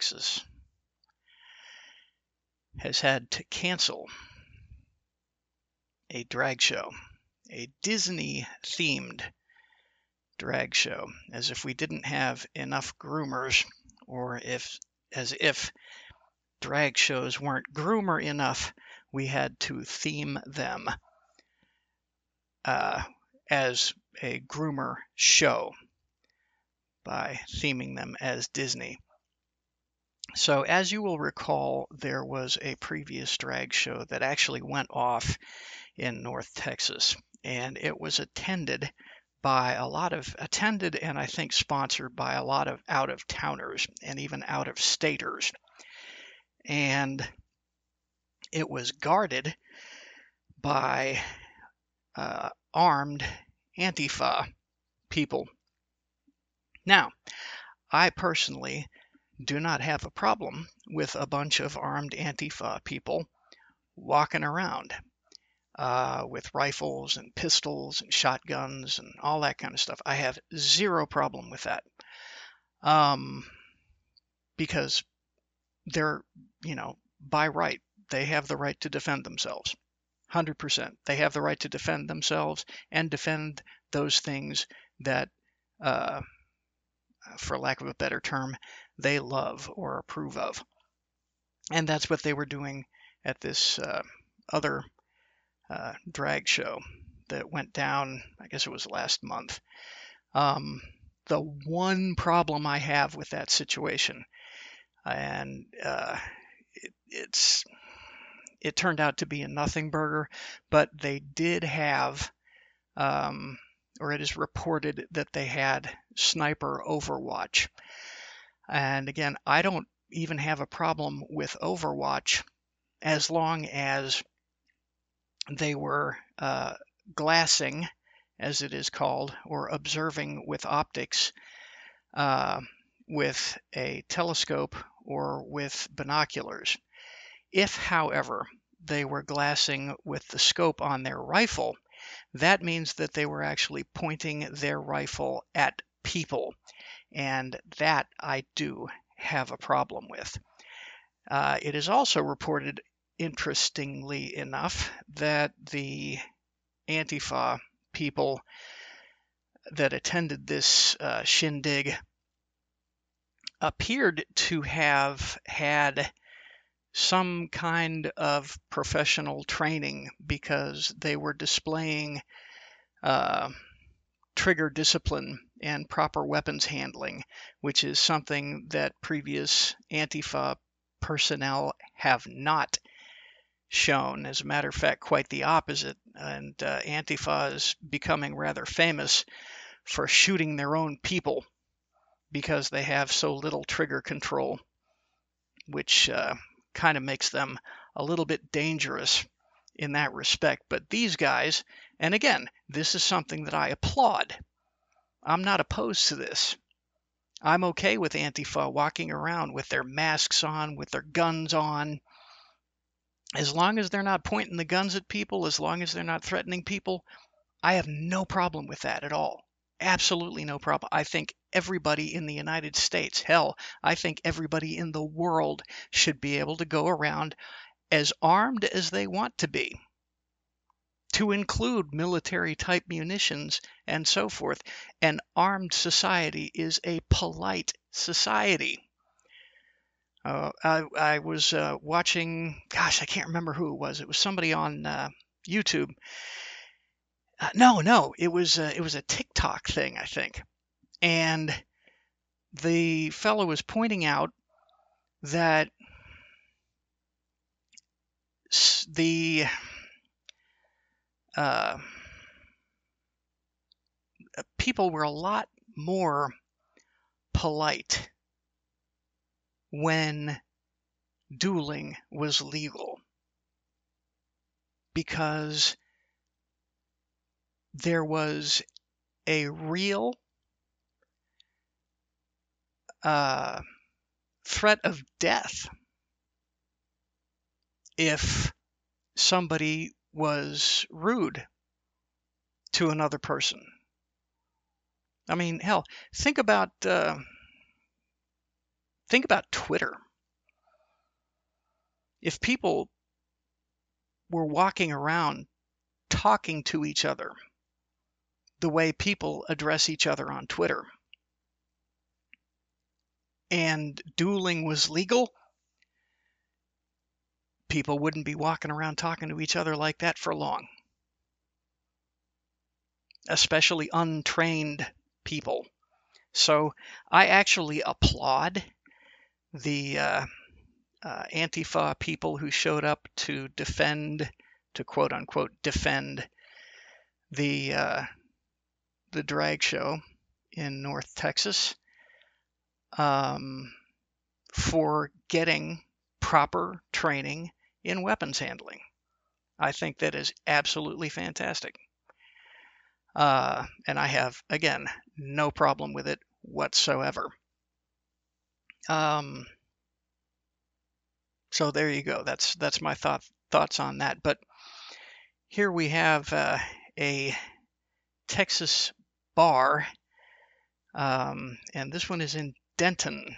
Texas, has had to cancel a drag show, a Disney themed drag show, as if we didn't have enough groomers, or if, as if drag shows weren't groomer enough, we had to theme them uh, as a groomer show by theming them as Disney. So, as you will recall, there was a previous drag show that actually went off in North Texas, and it was attended by a lot of attended and I think sponsored by a lot of out of towners and even out of staters. And it was guarded by uh, armed Antifa people. Now, I personally do not have a problem with a bunch of armed Antifa people walking around uh, with rifles and pistols and shotguns and all that kind of stuff. I have zero problem with that. Um, because they're, you know, by right, they have the right to defend themselves. 100%. They have the right to defend themselves and defend those things that, uh, for lack of a better term, they love or approve of. And that's what they were doing at this uh, other uh, drag show that went down, I guess it was last month. Um, the one problem I have with that situation, and uh, it, it's it turned out to be a nothing burger, but they did have, um, or it is reported that they had sniper Overwatch. And again, I don't even have a problem with Overwatch as long as they were uh, glassing, as it is called, or observing with optics uh, with a telescope or with binoculars. If, however, they were glassing with the scope on their rifle, that means that they were actually pointing their rifle at people. And that I do have a problem with. Uh, it is also reported, interestingly enough, that the Antifa people that attended this uh, shindig appeared to have had some kind of professional training because they were displaying uh, trigger discipline and proper weapons handling, which is something that previous Antifa personnel have not shown. As a matter of fact, quite the opposite. And uh, Antifa is becoming rather famous for shooting their own people because they have so little trigger control, which uh, kind of makes them a little bit dangerous in that respect. But these guys, and again, this is something that I applaud. I'm not opposed to this. I'm okay with Antifa walking around with their masks on, with their guns on. As long as they're not pointing the guns at people, as long as they're not threatening people, I have no problem with that at all. Absolutely no problem. I think everybody in the United States, hell, I think everybody in the world should be able to go around as armed as they want to be, to include military type munitions and so forth. An armed society is a polite society. Uh, I, I, was uh, watching, gosh, I can't remember who it was. It was somebody on uh, YouTube, uh, no, no, it was uh, it was a TikTok thing, I think, and the fellow was pointing out that the uh, people were a lot more polite when dueling was legal because there was a real uh, threat of death if somebody was rude to another person. I mean, hell, think about uh, think about Twitter. If people were walking around talking to each other the way people address each other on Twitter. And dueling was legal, people wouldn't be walking around talking to each other like that for long. Especially untrained people. So I actually applaud the uh, uh, Antifa people who showed up to defend, to quote unquote, defend the uh, the drag show in North Texas um, for getting proper training in weapons handling. I think that is absolutely fantastic. Uh, and I have, again, no problem with it whatsoever. Um, so there you go. That's that's my thought thoughts on that. But here we have uh, a Texas bar. Um, and this one is in Denton,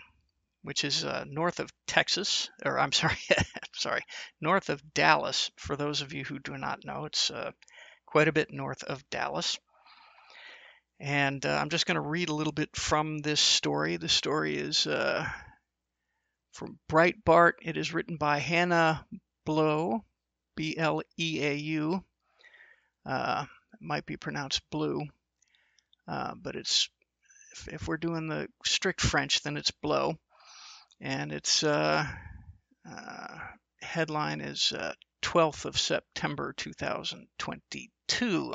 which is uh, north of Texas, or I'm sorry, sorry, north of Dallas. For those of you who do not know, it's uh, quite a bit north of Dallas. And uh, I'm just going to read a little bit from this story. The story is uh, from Breitbart. It is written by Hannah Bleau, B L E A U. Uh, might be pronounced Blue. Uh, but it's if, if, we're doing the strict French, then it's blow, and its uh, uh, headline is 12th uh, of September 2022.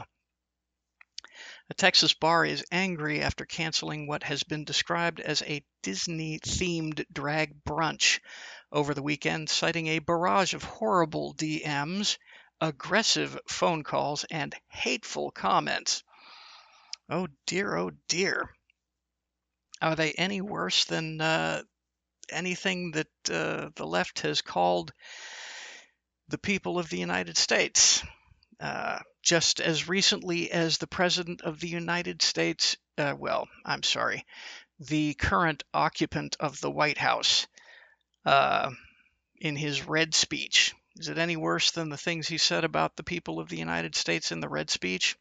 A Texas bar is angry after canceling what has been described as a Disney themed drag brunch over the weekend, citing a barrage of horrible DMs, aggressive phone calls, and hateful comments. Oh dear, oh dear. Are they any worse than uh, anything that uh, the left has called the people of the United States? Uh, just as recently as the President of the United States, uh, well, I'm sorry, the current occupant of the White House uh, in his red speech. Is it any worse than the things he said about the people of the United States in the red speech?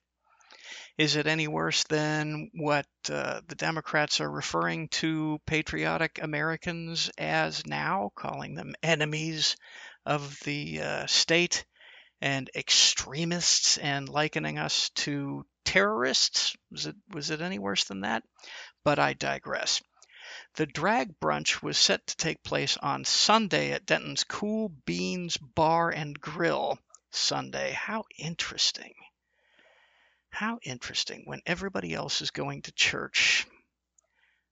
Is it any worse than what uh, the Democrats are referring to patriotic Americans as now, calling them enemies of the uh, state and extremists and likening us to terrorists? Was it, was it any worse than that? But I digress. The drag brunch was set to take place on Sunday at Denton's Cool Beans Bar and Grill. Sunday. How interesting. How interesting. When everybody else is going to church,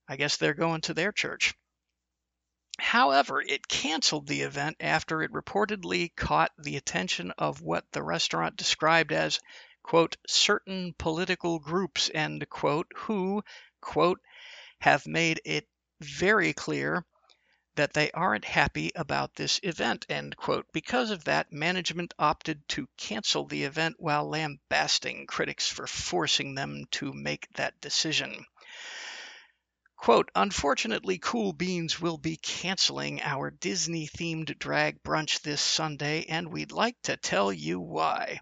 I guess they're going to their church. However, it canceled the event after it reportedly caught the attention of what the restaurant described as, quote, certain political groups, end quote, who, quote, have made it very clear that they aren't happy about this event, end quote. Because of that, management opted to cancel the event while lambasting critics for forcing them to make that decision. Quote, unfortunately, Cool Beans will be canceling our Disney themed drag brunch this Sunday, and we'd like to tell you why.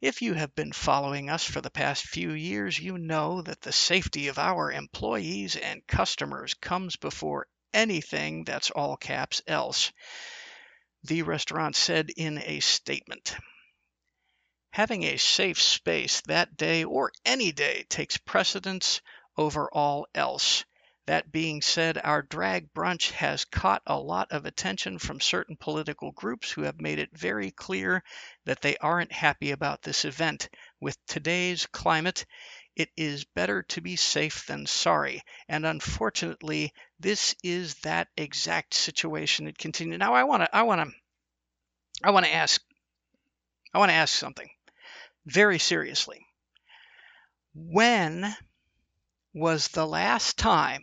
If you have been following us for the past few years, you know that the safety of our employees and customers comes before anything that's all caps else, the restaurant said in a statement. Having a safe space that day or any day takes precedence over all else. That being said, our drag brunch has caught a lot of attention from certain political groups who have made it very clear that they aren't happy about this event. With today's climate, it is better to be safe than sorry. And unfortunately, this is that exact situation. It continued. Now I want to I want to I want to ask I want to ask something very seriously. When was the last time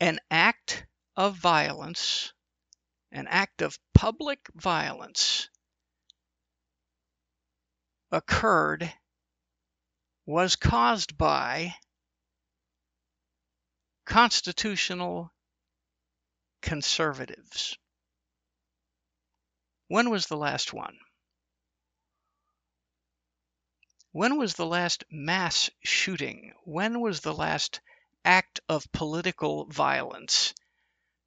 an act of violence, an act of public violence occurred was caused by constitutional conservatives. When was the last one? When was the last mass shooting? When was the last act of political violence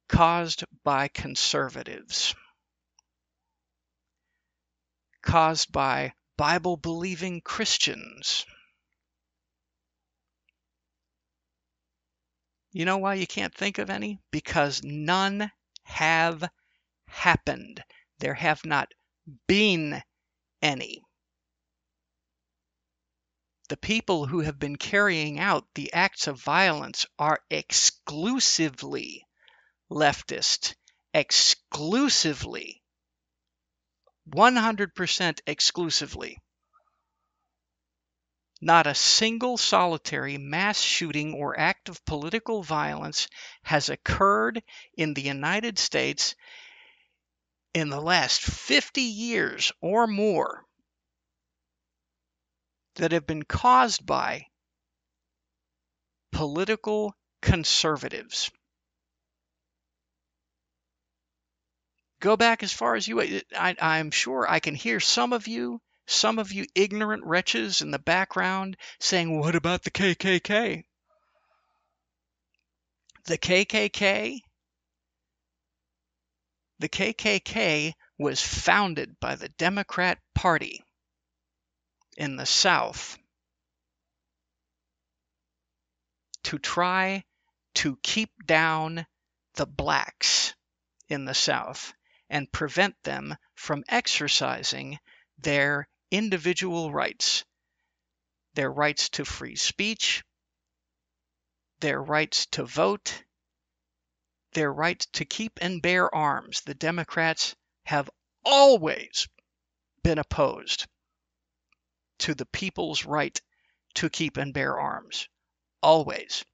caused by conservatives? Caused by Bible believing Christians? You know why you can't think of any? Because none have happened. There have not been any. The people who have been carrying out the acts of violence are exclusively leftist, exclusively, 100% exclusively. Not a single solitary mass shooting or act of political violence has occurred in the United States in the last 50 years or more that have been caused by political conservatives. Go back as far as you. I, I'm sure I can hear some of you some of you ignorant wretches in the background saying, What about the KKK? The KKK? The KKK was founded by the Democrat Party in the South to try to keep down the blacks in the South and prevent them from exercising their individual rights their rights to free speech, their rights to vote, their right to keep and bear arms. The Democrats have always been opposed to the people's right to keep and bear arms. Always.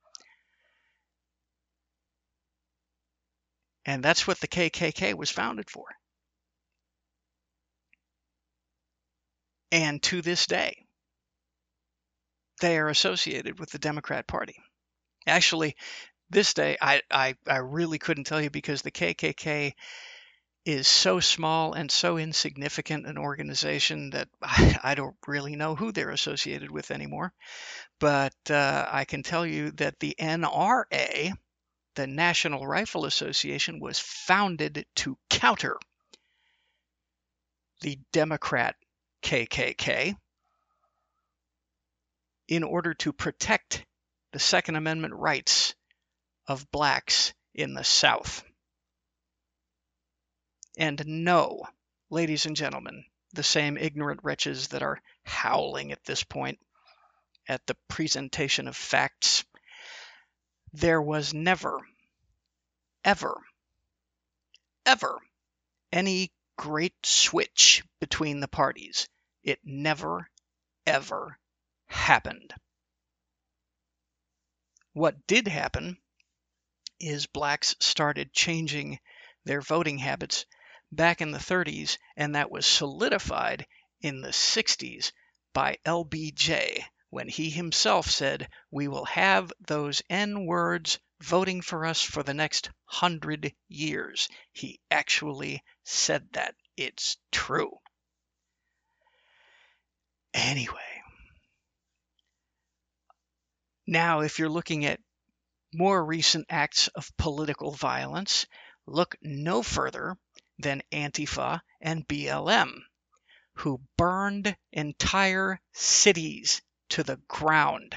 And that's what the KKK was founded for. And to this day, they are associated with the Democrat Party. Actually, this day, I, I, I really couldn't tell you because the KKK is so small and so insignificant an organization that I, I don't really know who they're associated with anymore. But uh, I can tell you that the NRA, the National Rifle Association, was founded to counter the Democrat KKK in order to protect the Second Amendment rights of blacks in the South. And no, ladies and gentlemen, the same ignorant wretches that are howling at this point at the presentation of facts, there was never, ever, ever any great switch between the parties. It never, ever happened. What did happen is blacks started changing their voting habits back in the 30s, and that was solidified in the 60s by LBJ when he himself said, We will have those N words voting for us for the next hundred years. He actually said that. It's true. Anyway, now if you're looking at more recent acts of political violence, look no further than Antifa and BLM, who burned entire cities to the ground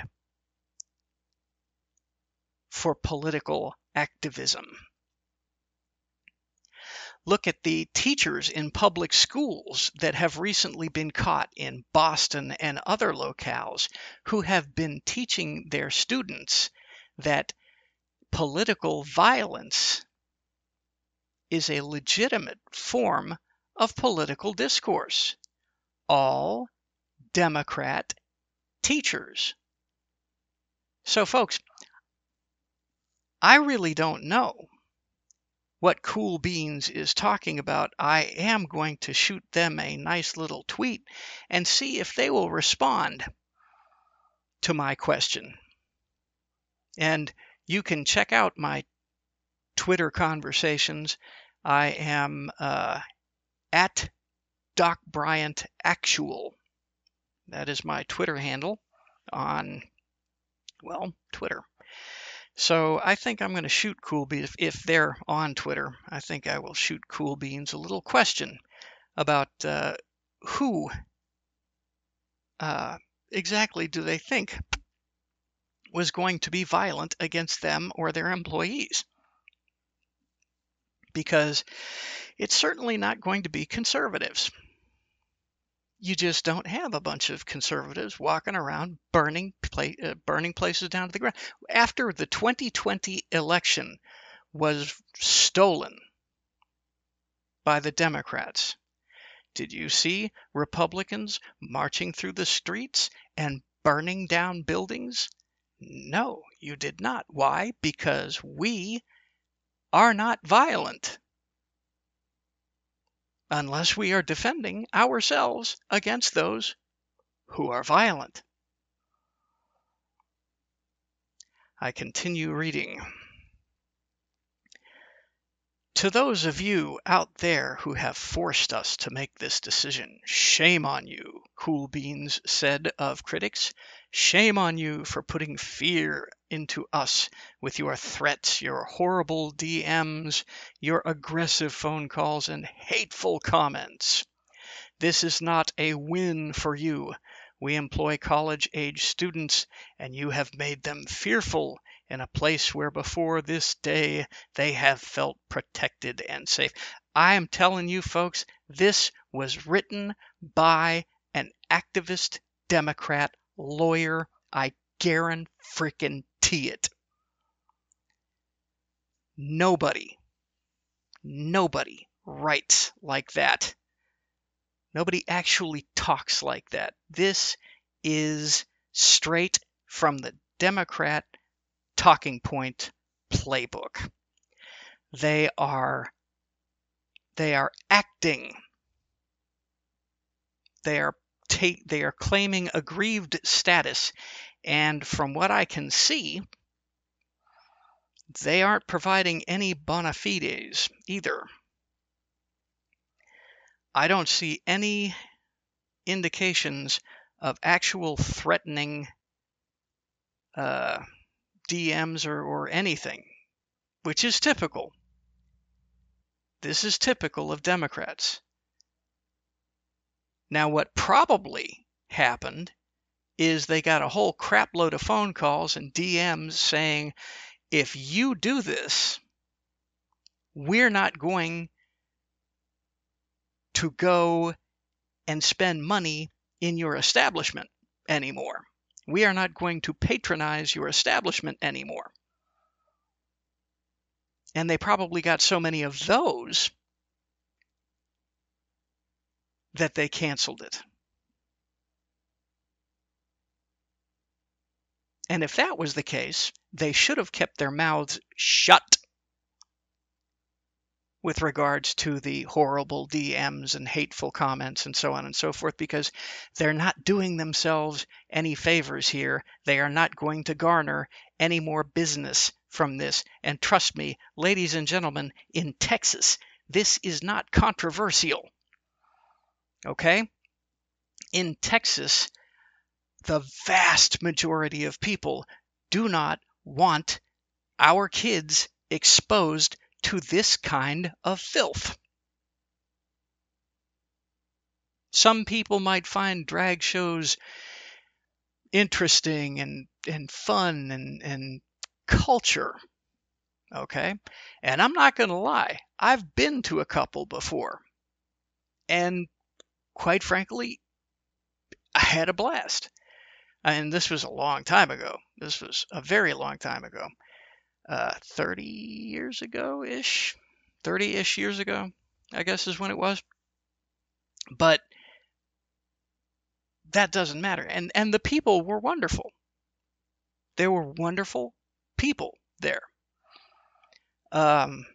for political activism. Look at the teachers in public schools that have recently been caught in Boston and other locales who have been teaching their students that political violence is a legitimate form of political discourse. All Democrat teachers. So, folks, I really don't know what Cool Beans is talking about. I am going to shoot them a nice little tweet and see if they will respond to my question. And you can check out my Twitter conversations. I am uh, at Doc Bryant Actual. That is my Twitter handle on, well, Twitter. So I think I'm going to shoot Cool Beans if, if, they're on Twitter. I think I will shoot Cool Beans a little question about uh, who uh, exactly do they think was going to be violent against them or their employees. Because it's certainly not going to be conservatives you just don't have a bunch of conservatives walking around burning uh, burning places down to the ground. After the 2020 election was stolen by the Democrats, did you see Republicans marching through the streets and burning down buildings? No, you did not. Why? Because we are not violent unless we are defending ourselves against those who are violent. I continue reading. To those of you out there who have forced us to make this decision, shame on you, Cool Beans said of critics. Shame on you for putting fear into us with your threats, your horrible DMs, your aggressive phone calls, and hateful comments. This is not a win for you. We employ college age students, and you have made them fearful in a place where before this day they have felt protected and safe. I am telling you, folks, this was written by an activist Democrat lawyer. I guarantee it. Nobody, nobody writes like that. Nobody actually talks like that. This is straight from the Democrat talking point playbook. They are they are acting. They are ta- they are claiming aggrieved status and from what I can see they aren't providing any bona fides either. I don't see any indications of actual threatening uh, DMs or, or anything, which is typical. This is typical of Democrats. Now, what probably happened is they got a whole crapload of phone calls and DMs saying, if you do this, we're not going to go and spend money in your establishment anymore. We are not going to patronize your establishment anymore. And they probably got so many of those that they canceled it. And if that was the case, they should have kept their mouths shut with regards to the horrible DMs and hateful comments and so on and so forth, because they're not doing themselves any favors here. They are not going to garner any more business from this. And trust me, ladies and gentlemen, in Texas, this is not controversial. Okay? In Texas, the vast majority of people do not want our kids exposed to this kind of filth. Some people might find drag shows interesting and, and fun and, and culture. Okay. And I'm not going to lie, I've been to a couple before. And quite frankly, I had a blast. And this was a long time ago. This was a very long time ago. Uh, 30 years ago ish. 30 ish years ago, I guess is when it was. But that doesn't matter. And, and the people were wonderful. They were wonderful people there. Um,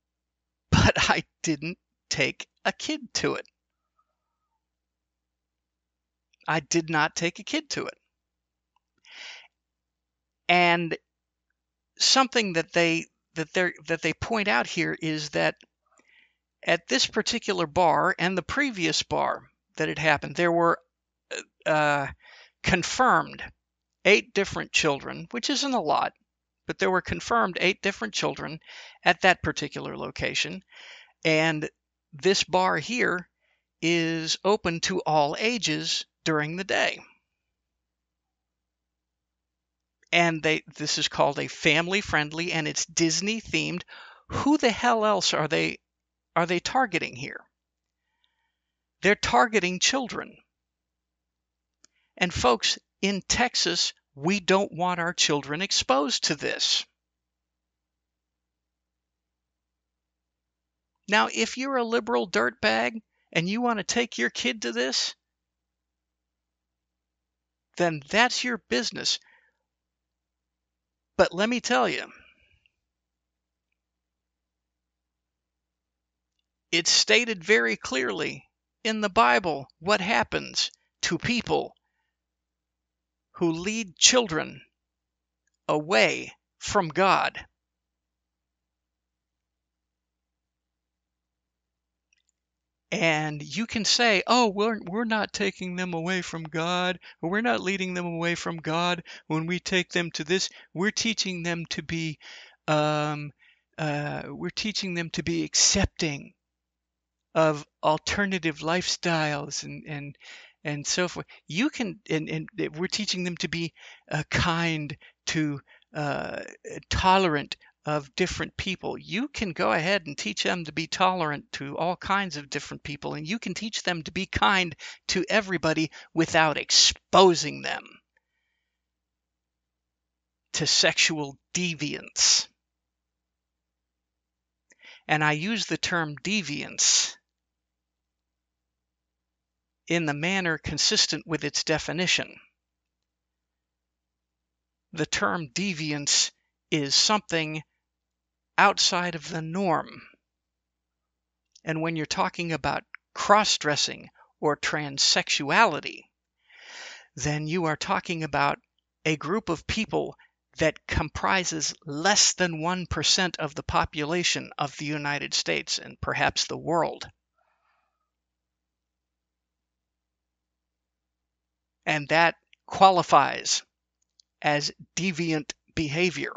but I didn't take a kid to it. I did not take a kid to it. And something that they that they that they point out here is that at this particular bar and the previous bar that had happened, there were uh, confirmed eight different children, which isn't a lot, but there were confirmed eight different children at that particular location. And this bar here is open to all ages during the day. And they this is called a family friendly and it's Disney themed. Who the hell else are they are they targeting here? They're targeting children. And folks, in Texas, we don't want our children exposed to this. Now, if you're a liberal dirtbag and you want to take your kid to this, then that's your business. But let me tell you, it's stated very clearly in the Bible what happens to people who lead children away from God. And you can say, oh, we're, we're not taking them away from God, or we're not leading them away from God when we take them to this. We're teaching them to be, um, uh, we're teaching them to be accepting of alternative lifestyles and, and, and so forth. You can, and, and we're teaching them to be uh, kind, to uh, tolerant of different people. You can go ahead and teach them to be tolerant to all kinds of different people, and you can teach them to be kind to everybody without exposing them to sexual deviance. And I use the term deviance in the manner consistent with its definition. The term deviance is something outside of the norm. And when you're talking about cross dressing or transsexuality, then you are talking about a group of people that comprises less than 1% of the population of the United States and perhaps the world. And that qualifies as deviant behavior.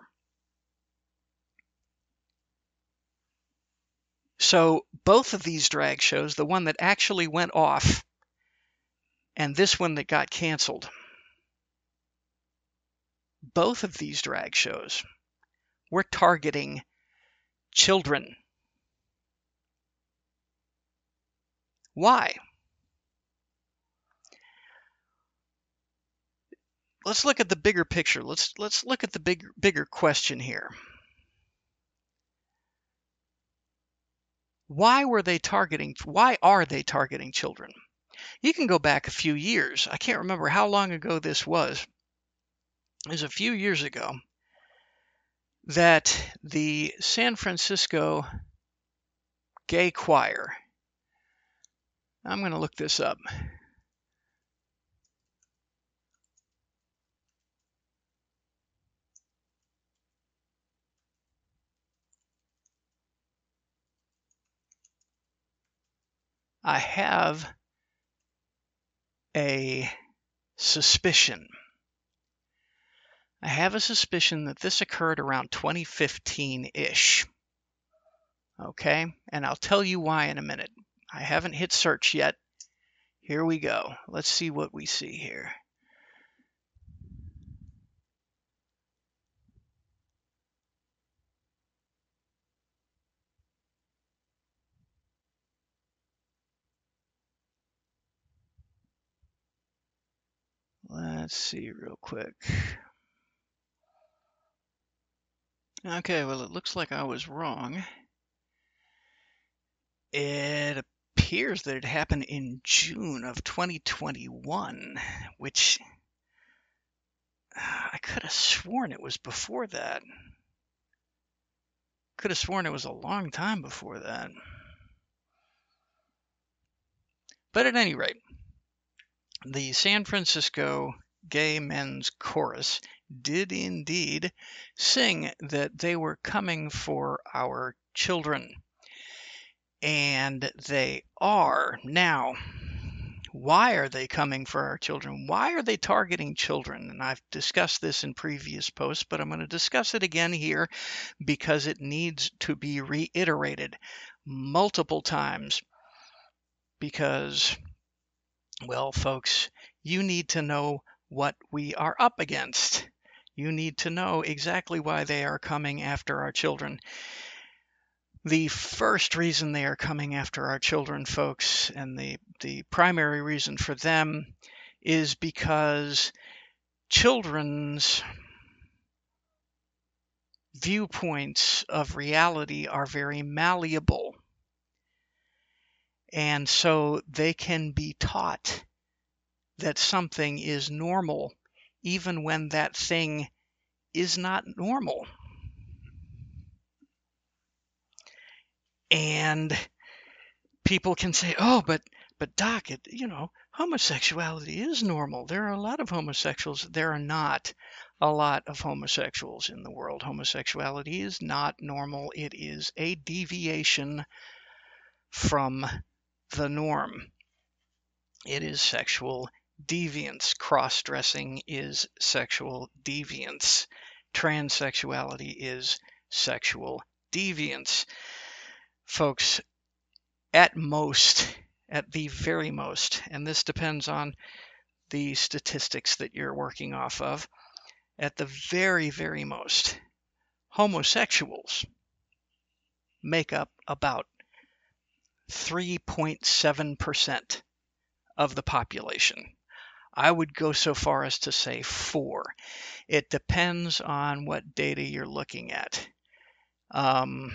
So both of these drag shows, the one that actually went off and this one that got canceled, both of these drag shows were targeting children. Why? Let's look at the bigger picture. Let's let's look at the big bigger question here. Why were they targeting why are they targeting children? You can go back a few years. I can't remember how long ago this was is a few years ago that the San Francisco Gay Choir, I'm going to look this up. I have a suspicion I have a suspicion that this occurred around 2015 ish. Okay, and I'll tell you why in a minute. I haven't hit search yet. Here we go. Let's see what we see here. Let's see real quick. Okay, well, it looks like I was wrong. It appears that it happened in June of 2021, which uh, I could have sworn it was before that. Could have sworn it was a long time before that. But at any rate, the San Francisco Gay Men's Chorus did indeed sing that they were coming for our children. And they are. Now, why are they coming for our children? Why are they targeting children? And I've discussed this in previous posts, but I'm going to discuss it again here because it needs to be reiterated multiple times. Because, well, folks, you need to know what we are up against you need to know exactly why they are coming after our children. The first reason they are coming after our children, folks, and the, the primary reason for them is because children's viewpoints of reality are very malleable. And so they can be taught that something is normal even when that thing is not normal. And people can say, "Oh, but but doc, it, you know, homosexuality is normal. There are a lot of homosexuals. There are not a lot of homosexuals in the world. Homosexuality is not normal. It is a deviation from the norm. It is sexual deviance. Cross dressing is sexual deviance. Transsexuality is sexual deviance. Folks, at most, at the very most, and this depends on the statistics that you're working off of, at the very, very most, homosexuals make up about 3.7% of the population. I would go so far as to say four. It depends on what data you're looking at. Um,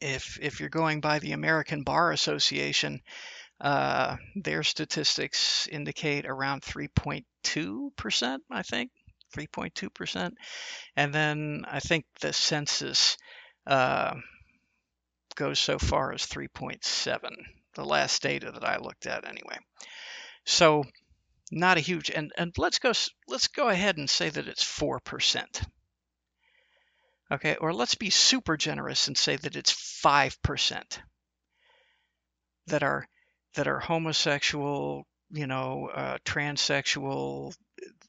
if if you're going by the American Bar Association, uh, their statistics indicate around 3.2 percent. I think 3.2 percent, and then I think the census uh, goes so far as 3.7. The last data that I looked at, anyway. So not a huge and and let's go let's go ahead and say that it's 4%. Okay, or let's be super generous and say that it's 5% that are that are homosexual, you know, uh, transsexual,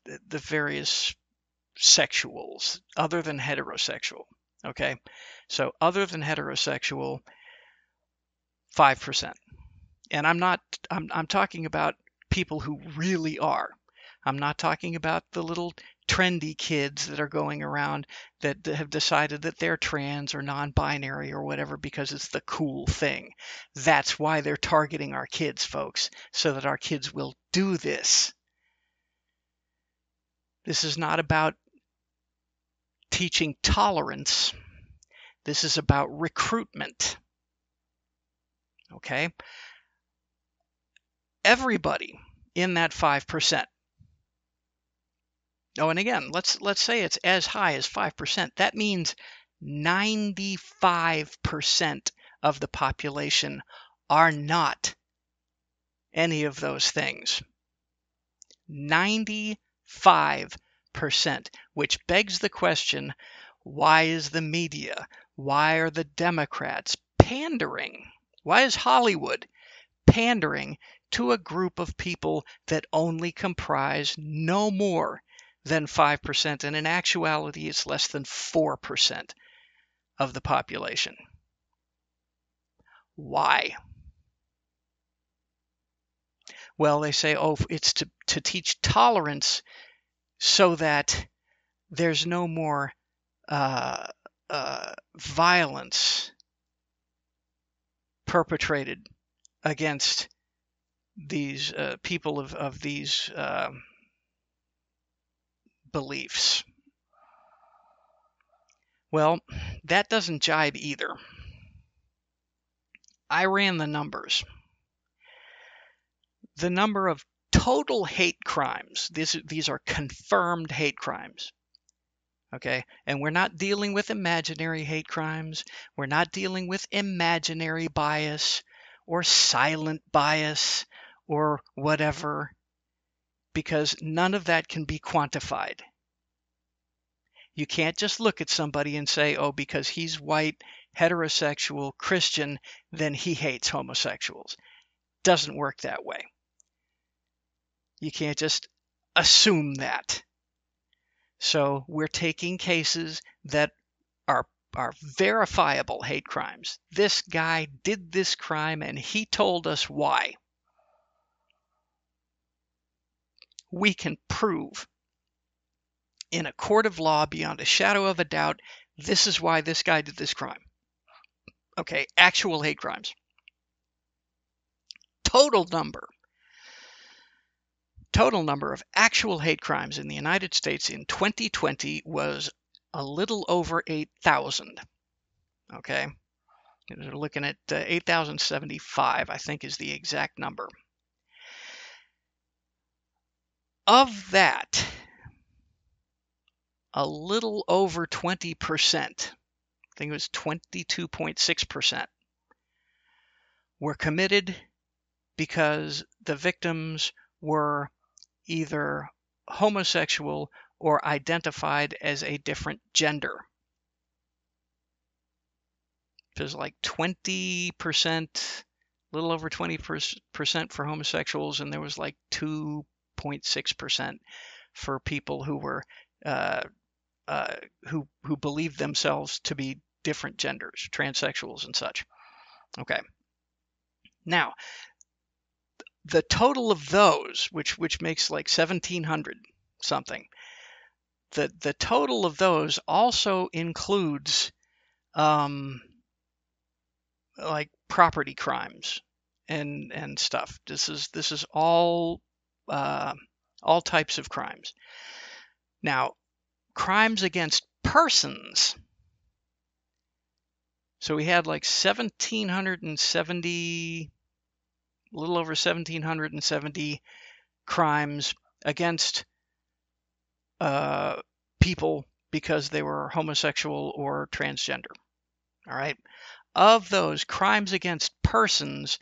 the various sexuals other than heterosexual. Okay, so other than heterosexual, 5%. And I'm not, I'm, I'm talking about people who really are. I'm not talking about the little trendy kids that are going around that have decided that they're trans or non binary or whatever because it's the cool thing. That's why they're targeting our kids, folks, so that our kids will do this. This is not about teaching tolerance, this is about recruitment. Okay? Everybody in that 5%. Oh, and again, let's let's say it's as high as 5%. That means 95% of the population are not any of those things. 95%, which begs the question why is the media, why are the Democrats pandering? Why is Hollywood pandering to a group of people that only comprise no more than 5%, and in actuality, it's less than 4% of the population. Why? Well, they say, oh, it's to, to teach tolerance so that there's no more uh, uh, violence perpetrated against these uh, people of, of these uh, beliefs. Well, that doesn't jibe either. I ran the numbers. The number of total hate crimes, these, these are confirmed hate crimes. Okay, and we're not dealing with imaginary hate crimes. We're not dealing with imaginary bias or silent bias or whatever, because none of that can be quantified. You can't just look at somebody and say, oh, because he's white, heterosexual, Christian, then he hates homosexuals. Doesn't work that way. You can't just assume that. So we're taking cases that are are verifiable hate crimes. This guy did this crime and he told us why. We can prove in a court of law beyond a shadow of a doubt this is why this guy did this crime. Okay, actual hate crimes. Total number. Total number of actual hate crimes in the United States in 2020 was a little over 8,000. Okay, we're looking at uh, 8,075, I think is the exact number. Of that, a little over 20%, I think it was 22.6%, were committed because the victims were either homosexual or identified as a different gender. There's like 20%, a little over 20% for homosexuals, and there was like 2.6% for people who were uh, uh, who who believe themselves to be different genders, transsexuals and such. Okay. Now, the total of those, which which makes like 1,700 something, the the total of those also includes um, like property crimes and and stuff. This is this is all uh, all types of crimes. Now, crimes against persons. So we had like 1,770, a little over 1,770 crimes against uh, people because they were homosexual or transgender. All right. Of those, crimes against persons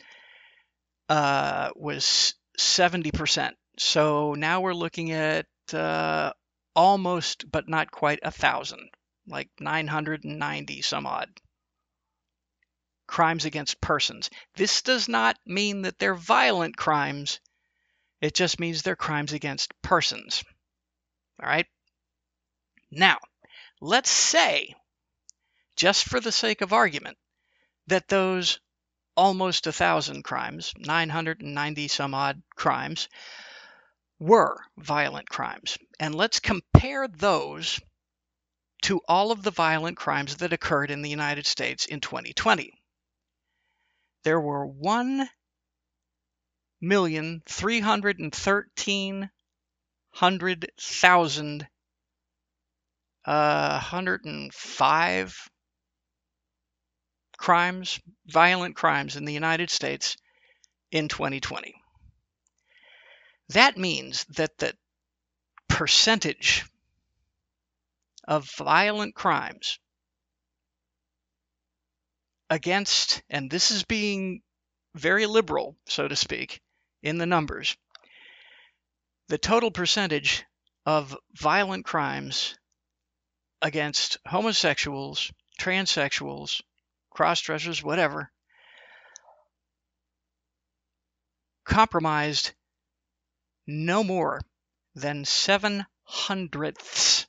uh, was 70%, So now we're looking at uh, almost, but not quite a thousand, like 990 some odd crimes against persons. This does not mean that they're violent crimes. It just means they're crimes against persons. All right. Now, let's say, just for the sake of argument, that those almost a thousand crimes, 990 some odd crimes, were violent crimes. And let's compare those to all of the violent crimes that occurred in the United States in 2020. There were 1,313,000 uh, 105 crimes, violent crimes in the United States in 2020. That means that the percentage of violent crimes against, and this is being very liberal, so to speak, in the numbers, the total percentage of violent crimes against homosexuals, transsexuals, cross dressers, whatever, compromised no more than seven hundredths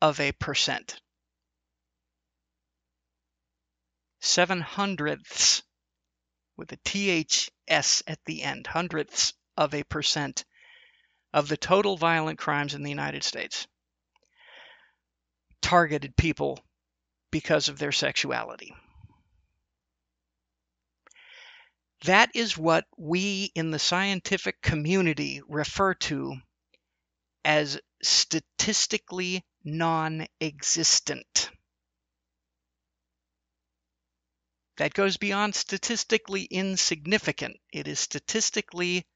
of a percent. Seven hundredths with a THS at the end, hundredths of a percent of the total violent crimes in the United States targeted people because of their sexuality. That is what we in the scientific community refer to as statistically non existent. That goes beyond statistically insignificant. It is statistically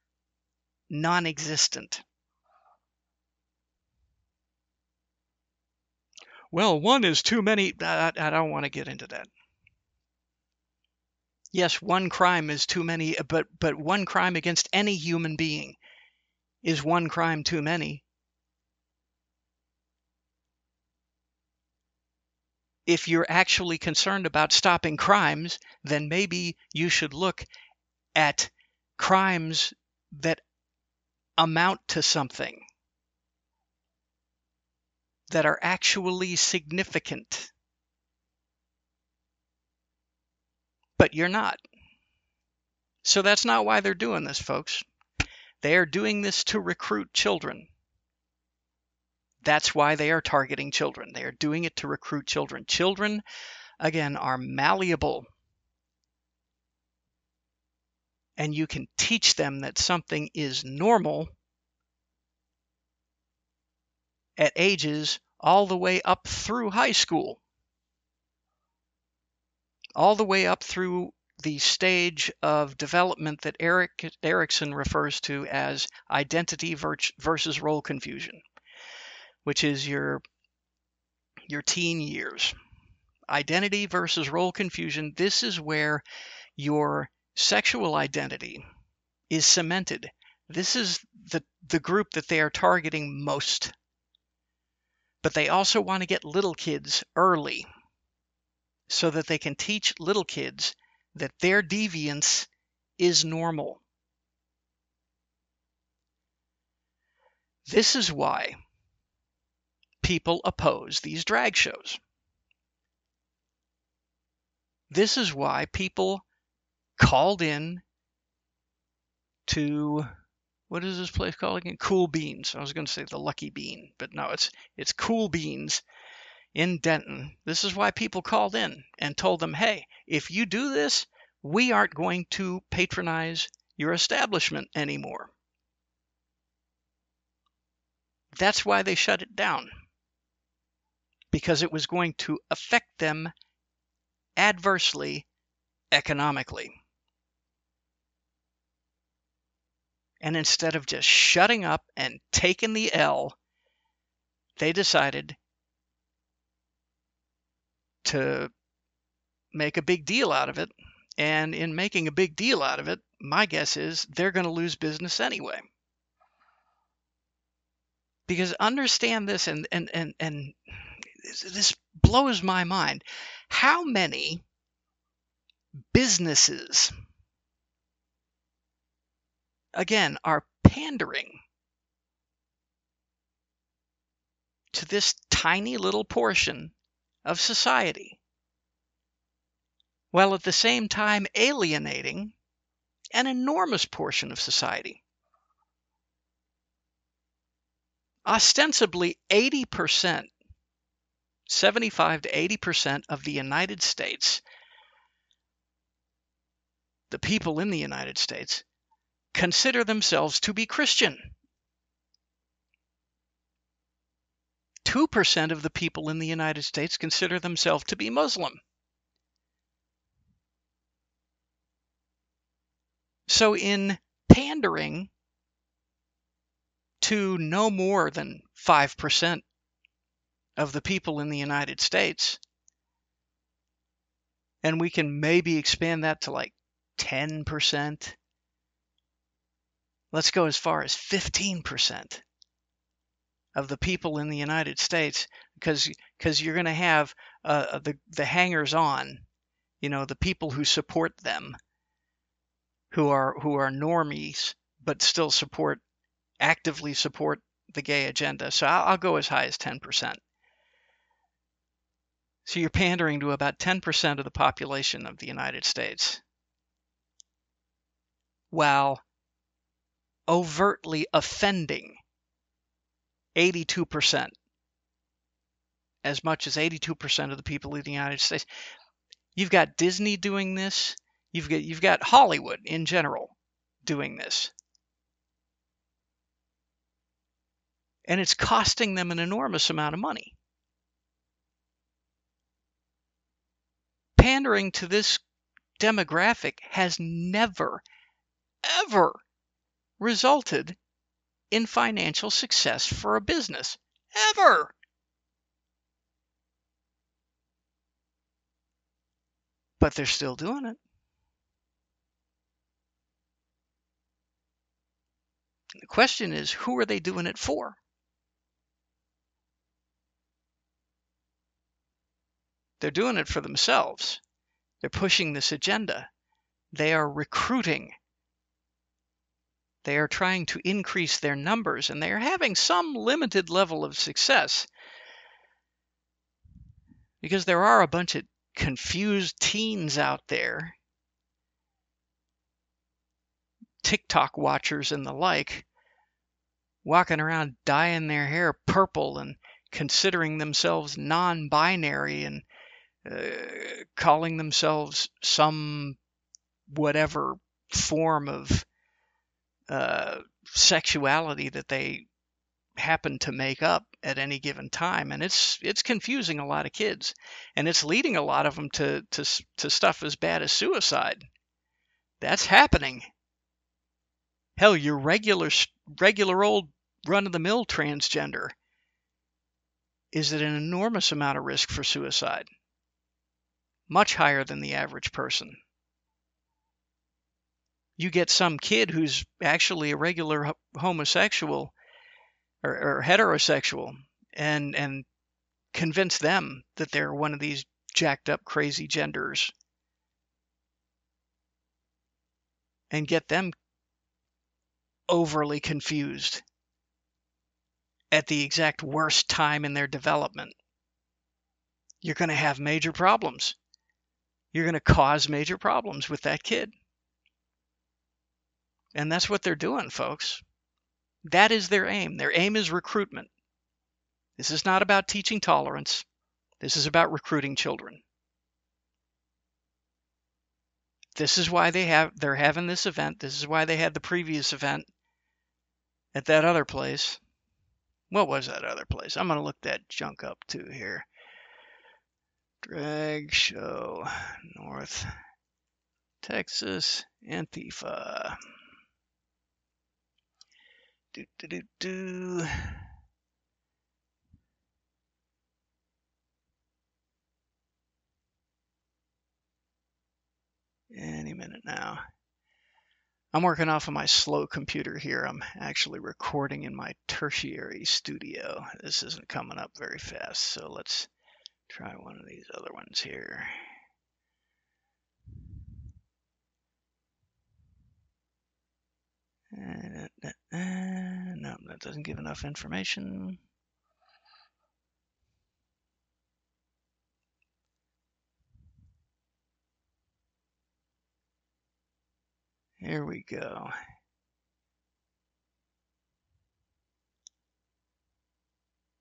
non existent. Well, one is too many. I, I don't want to get into that. Yes, one crime is too many, but but one crime against any human being is one crime too many. If you're actually concerned about stopping crimes, then maybe you should look at crimes that amount to something, that are actually significant. but you're not. So that's not why they're doing this, folks. They are doing this to recruit children. That's why they are targeting children. They are doing it to recruit children. Children, again, are malleable. And you can teach them that something is normal at ages all the way up through high school all the way up through the stage of development that Erik Erikson refers to as identity versus role confusion, which is your your teen years. Identity versus role confusion, this is where your sexual identity is cemented. This is the, the group that they are targeting most. But they also want to get little kids early so that they can teach little kids that their deviance is normal. This is why people oppose these drag shows. This is why people called in to what is this place called again? Cool Beans. I was going to say the Lucky Bean, but no, it's it's Cool Beans in Denton. This is why people called in and told them, hey, if you do this, we aren't going to patronize your establishment anymore. That's why they shut it down, because it was going to affect them adversely economically. And instead of just shutting up and taking the L, they decided to make a big deal out of it. And in making a big deal out of it, my guess is they're going to lose business anyway. Because understand this, and and and and this blows my mind. How many businesses, again, are pandering to this tiny little portion of society, while at the same time alienating an enormous portion of society. Ostensibly 80%, 75 to 80% of the United States, the people in the United States, consider themselves to be Christian. 2% of the people in the United States consider themselves to be Muslim. So, in pandering to no more than 5% of the people in the United States, and we can maybe expand that to like 10%, let's go as far as 15% of the people in the United States because because you're going to have uh, the the hangers on, you know, the people who support them, who are who are normies but still support actively support the gay agenda. So I'll, I'll go as high as 10%. So you're pandering to about 10% of the population of the United States. While overtly offending 82%. As much as 82% of the people in the United States. You've got Disney doing this. You've got you've got Hollywood in general doing this. And it's costing them an enormous amount of money. Pandering to this demographic has never, ever resulted in financial success for a business. Ever. But they're still doing it. The question is who are they doing it for? They're doing it for themselves. They're pushing this agenda. They are recruiting they are trying to increase their numbers and they are having some limited level of success because there are a bunch of confused teens out there, TikTok watchers and the like, walking around dyeing their hair purple and considering themselves non binary and uh, calling themselves some whatever form of uh, sexuality that they happen to make up at any given time. And it's it's confusing a lot of kids. And it's leading a lot of them to to to stuff as bad as suicide. That's happening. Hell your regular regular old run of the mill transgender is at an enormous amount of risk for suicide much higher than the average person you get some kid who's actually a regular homosexual or, or heterosexual and and convince them that they're one of these jacked up crazy genders and get them overly confused at the exact worst time in their development, you're going to have major problems. You're going to cause major problems with that kid. And that's what they're doing, folks. That is their aim. Their aim is recruitment. This is not about teaching tolerance. This is about recruiting children. This is why they have they're having this event. This is why they had the previous event at that other place. What was that other place? I'm going to look that junk up too here. Drag show North Texas Antifa. Do, do, do, do. Any minute now. I'm working off of my slow computer here. I'm actually recording in my tertiary studio. This isn't coming up very fast, so let's try one of these other ones here. Uh, no, that doesn't give enough information. Here we go.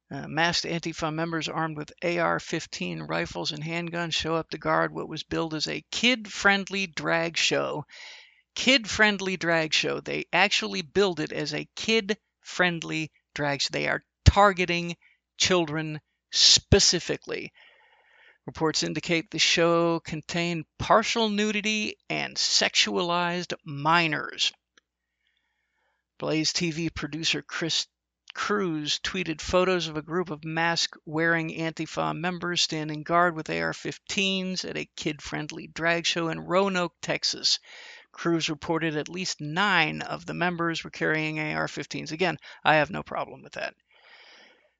Uh, masked Antifa members armed with AR 15 rifles and handguns show up to guard what was billed as a kid friendly drag show. Kid friendly drag show. They actually billed it as a kid friendly drag show. They are targeting children specifically. Reports indicate the show contained partial nudity and sexualized minors. Blaze TV producer Chris Cruz tweeted photos of a group of mask wearing Antifa members standing guard with AR 15s at a kid friendly drag show in Roanoke, Texas. Cruz reported at least nine of the members were carrying AR 15s. Again, I have no problem with that.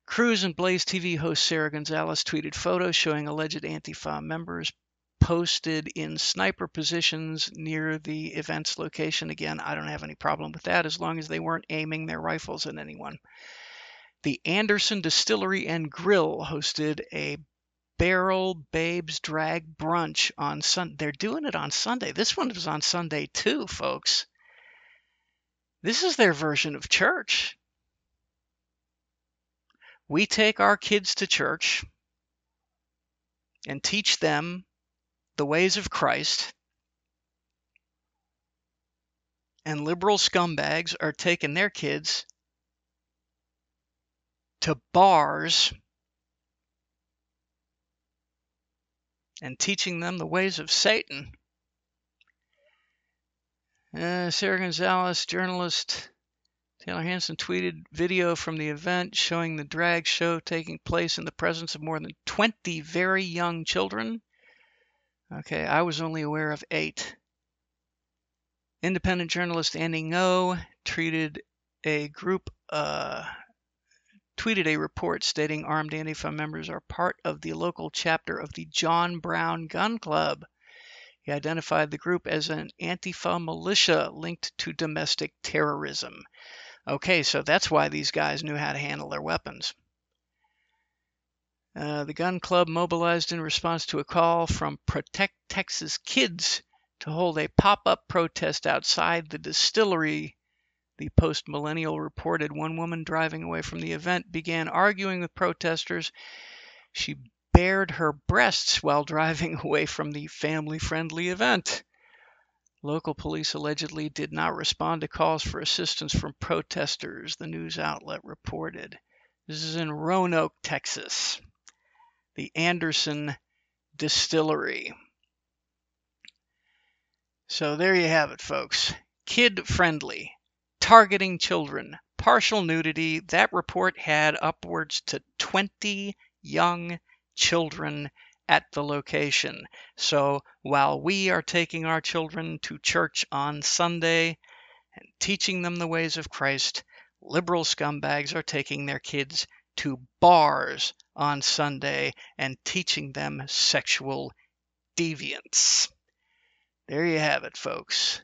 Cruz and Blaze TV host Sara Gonzales tweeted photos showing alleged Antifa members posted in sniper positions near the event's location. Again, I don't have any problem with that as long as they weren't aiming their rifles at anyone. The Anderson Distillery and Grill hosted a Barrel Babes Drag Brunch on Sunday. They're doing it on Sunday. This one was on Sunday too, folks. This is their version of church we take our kids to church and teach them the ways of Christ, and liberal scumbags are taking their kids to bars and teaching them the ways of Satan. Uh, Sara Gonzales, journalist, Taylor Hansen tweeted video from the event showing the drag show taking place in the presence of more than 20 very young children. Okay, I was only aware of eight. Independent journalist Andy Ngo treated a group, uh, tweeted a report stating armed Antifa members are part of the local chapter of the John Brown Gun Club. He identified the group as an Antifa militia linked to domestic terrorism. Okay, so that's why these guys knew how to handle their weapons. Uh, the gun club mobilized in response to a call from Protect Texas Kids to hold a pop up protest outside the distillery. The post millennial reported one woman driving away from the event began arguing with protesters. She bared her breasts while driving away from the family friendly event. Local police allegedly did not respond to calls for assistance from protesters, the news outlet reported. This is in Roanoke, Texas. The Anderson Distillery. So there you have it, folks. Kid friendly, targeting children, partial nudity. That report had upwards to 20 young children at the location. So while we are taking our children to church on Sunday and teaching them the ways of Christ, liberal scumbags are taking their kids to bars on Sunday and teaching them sexual deviance. There you have it, folks.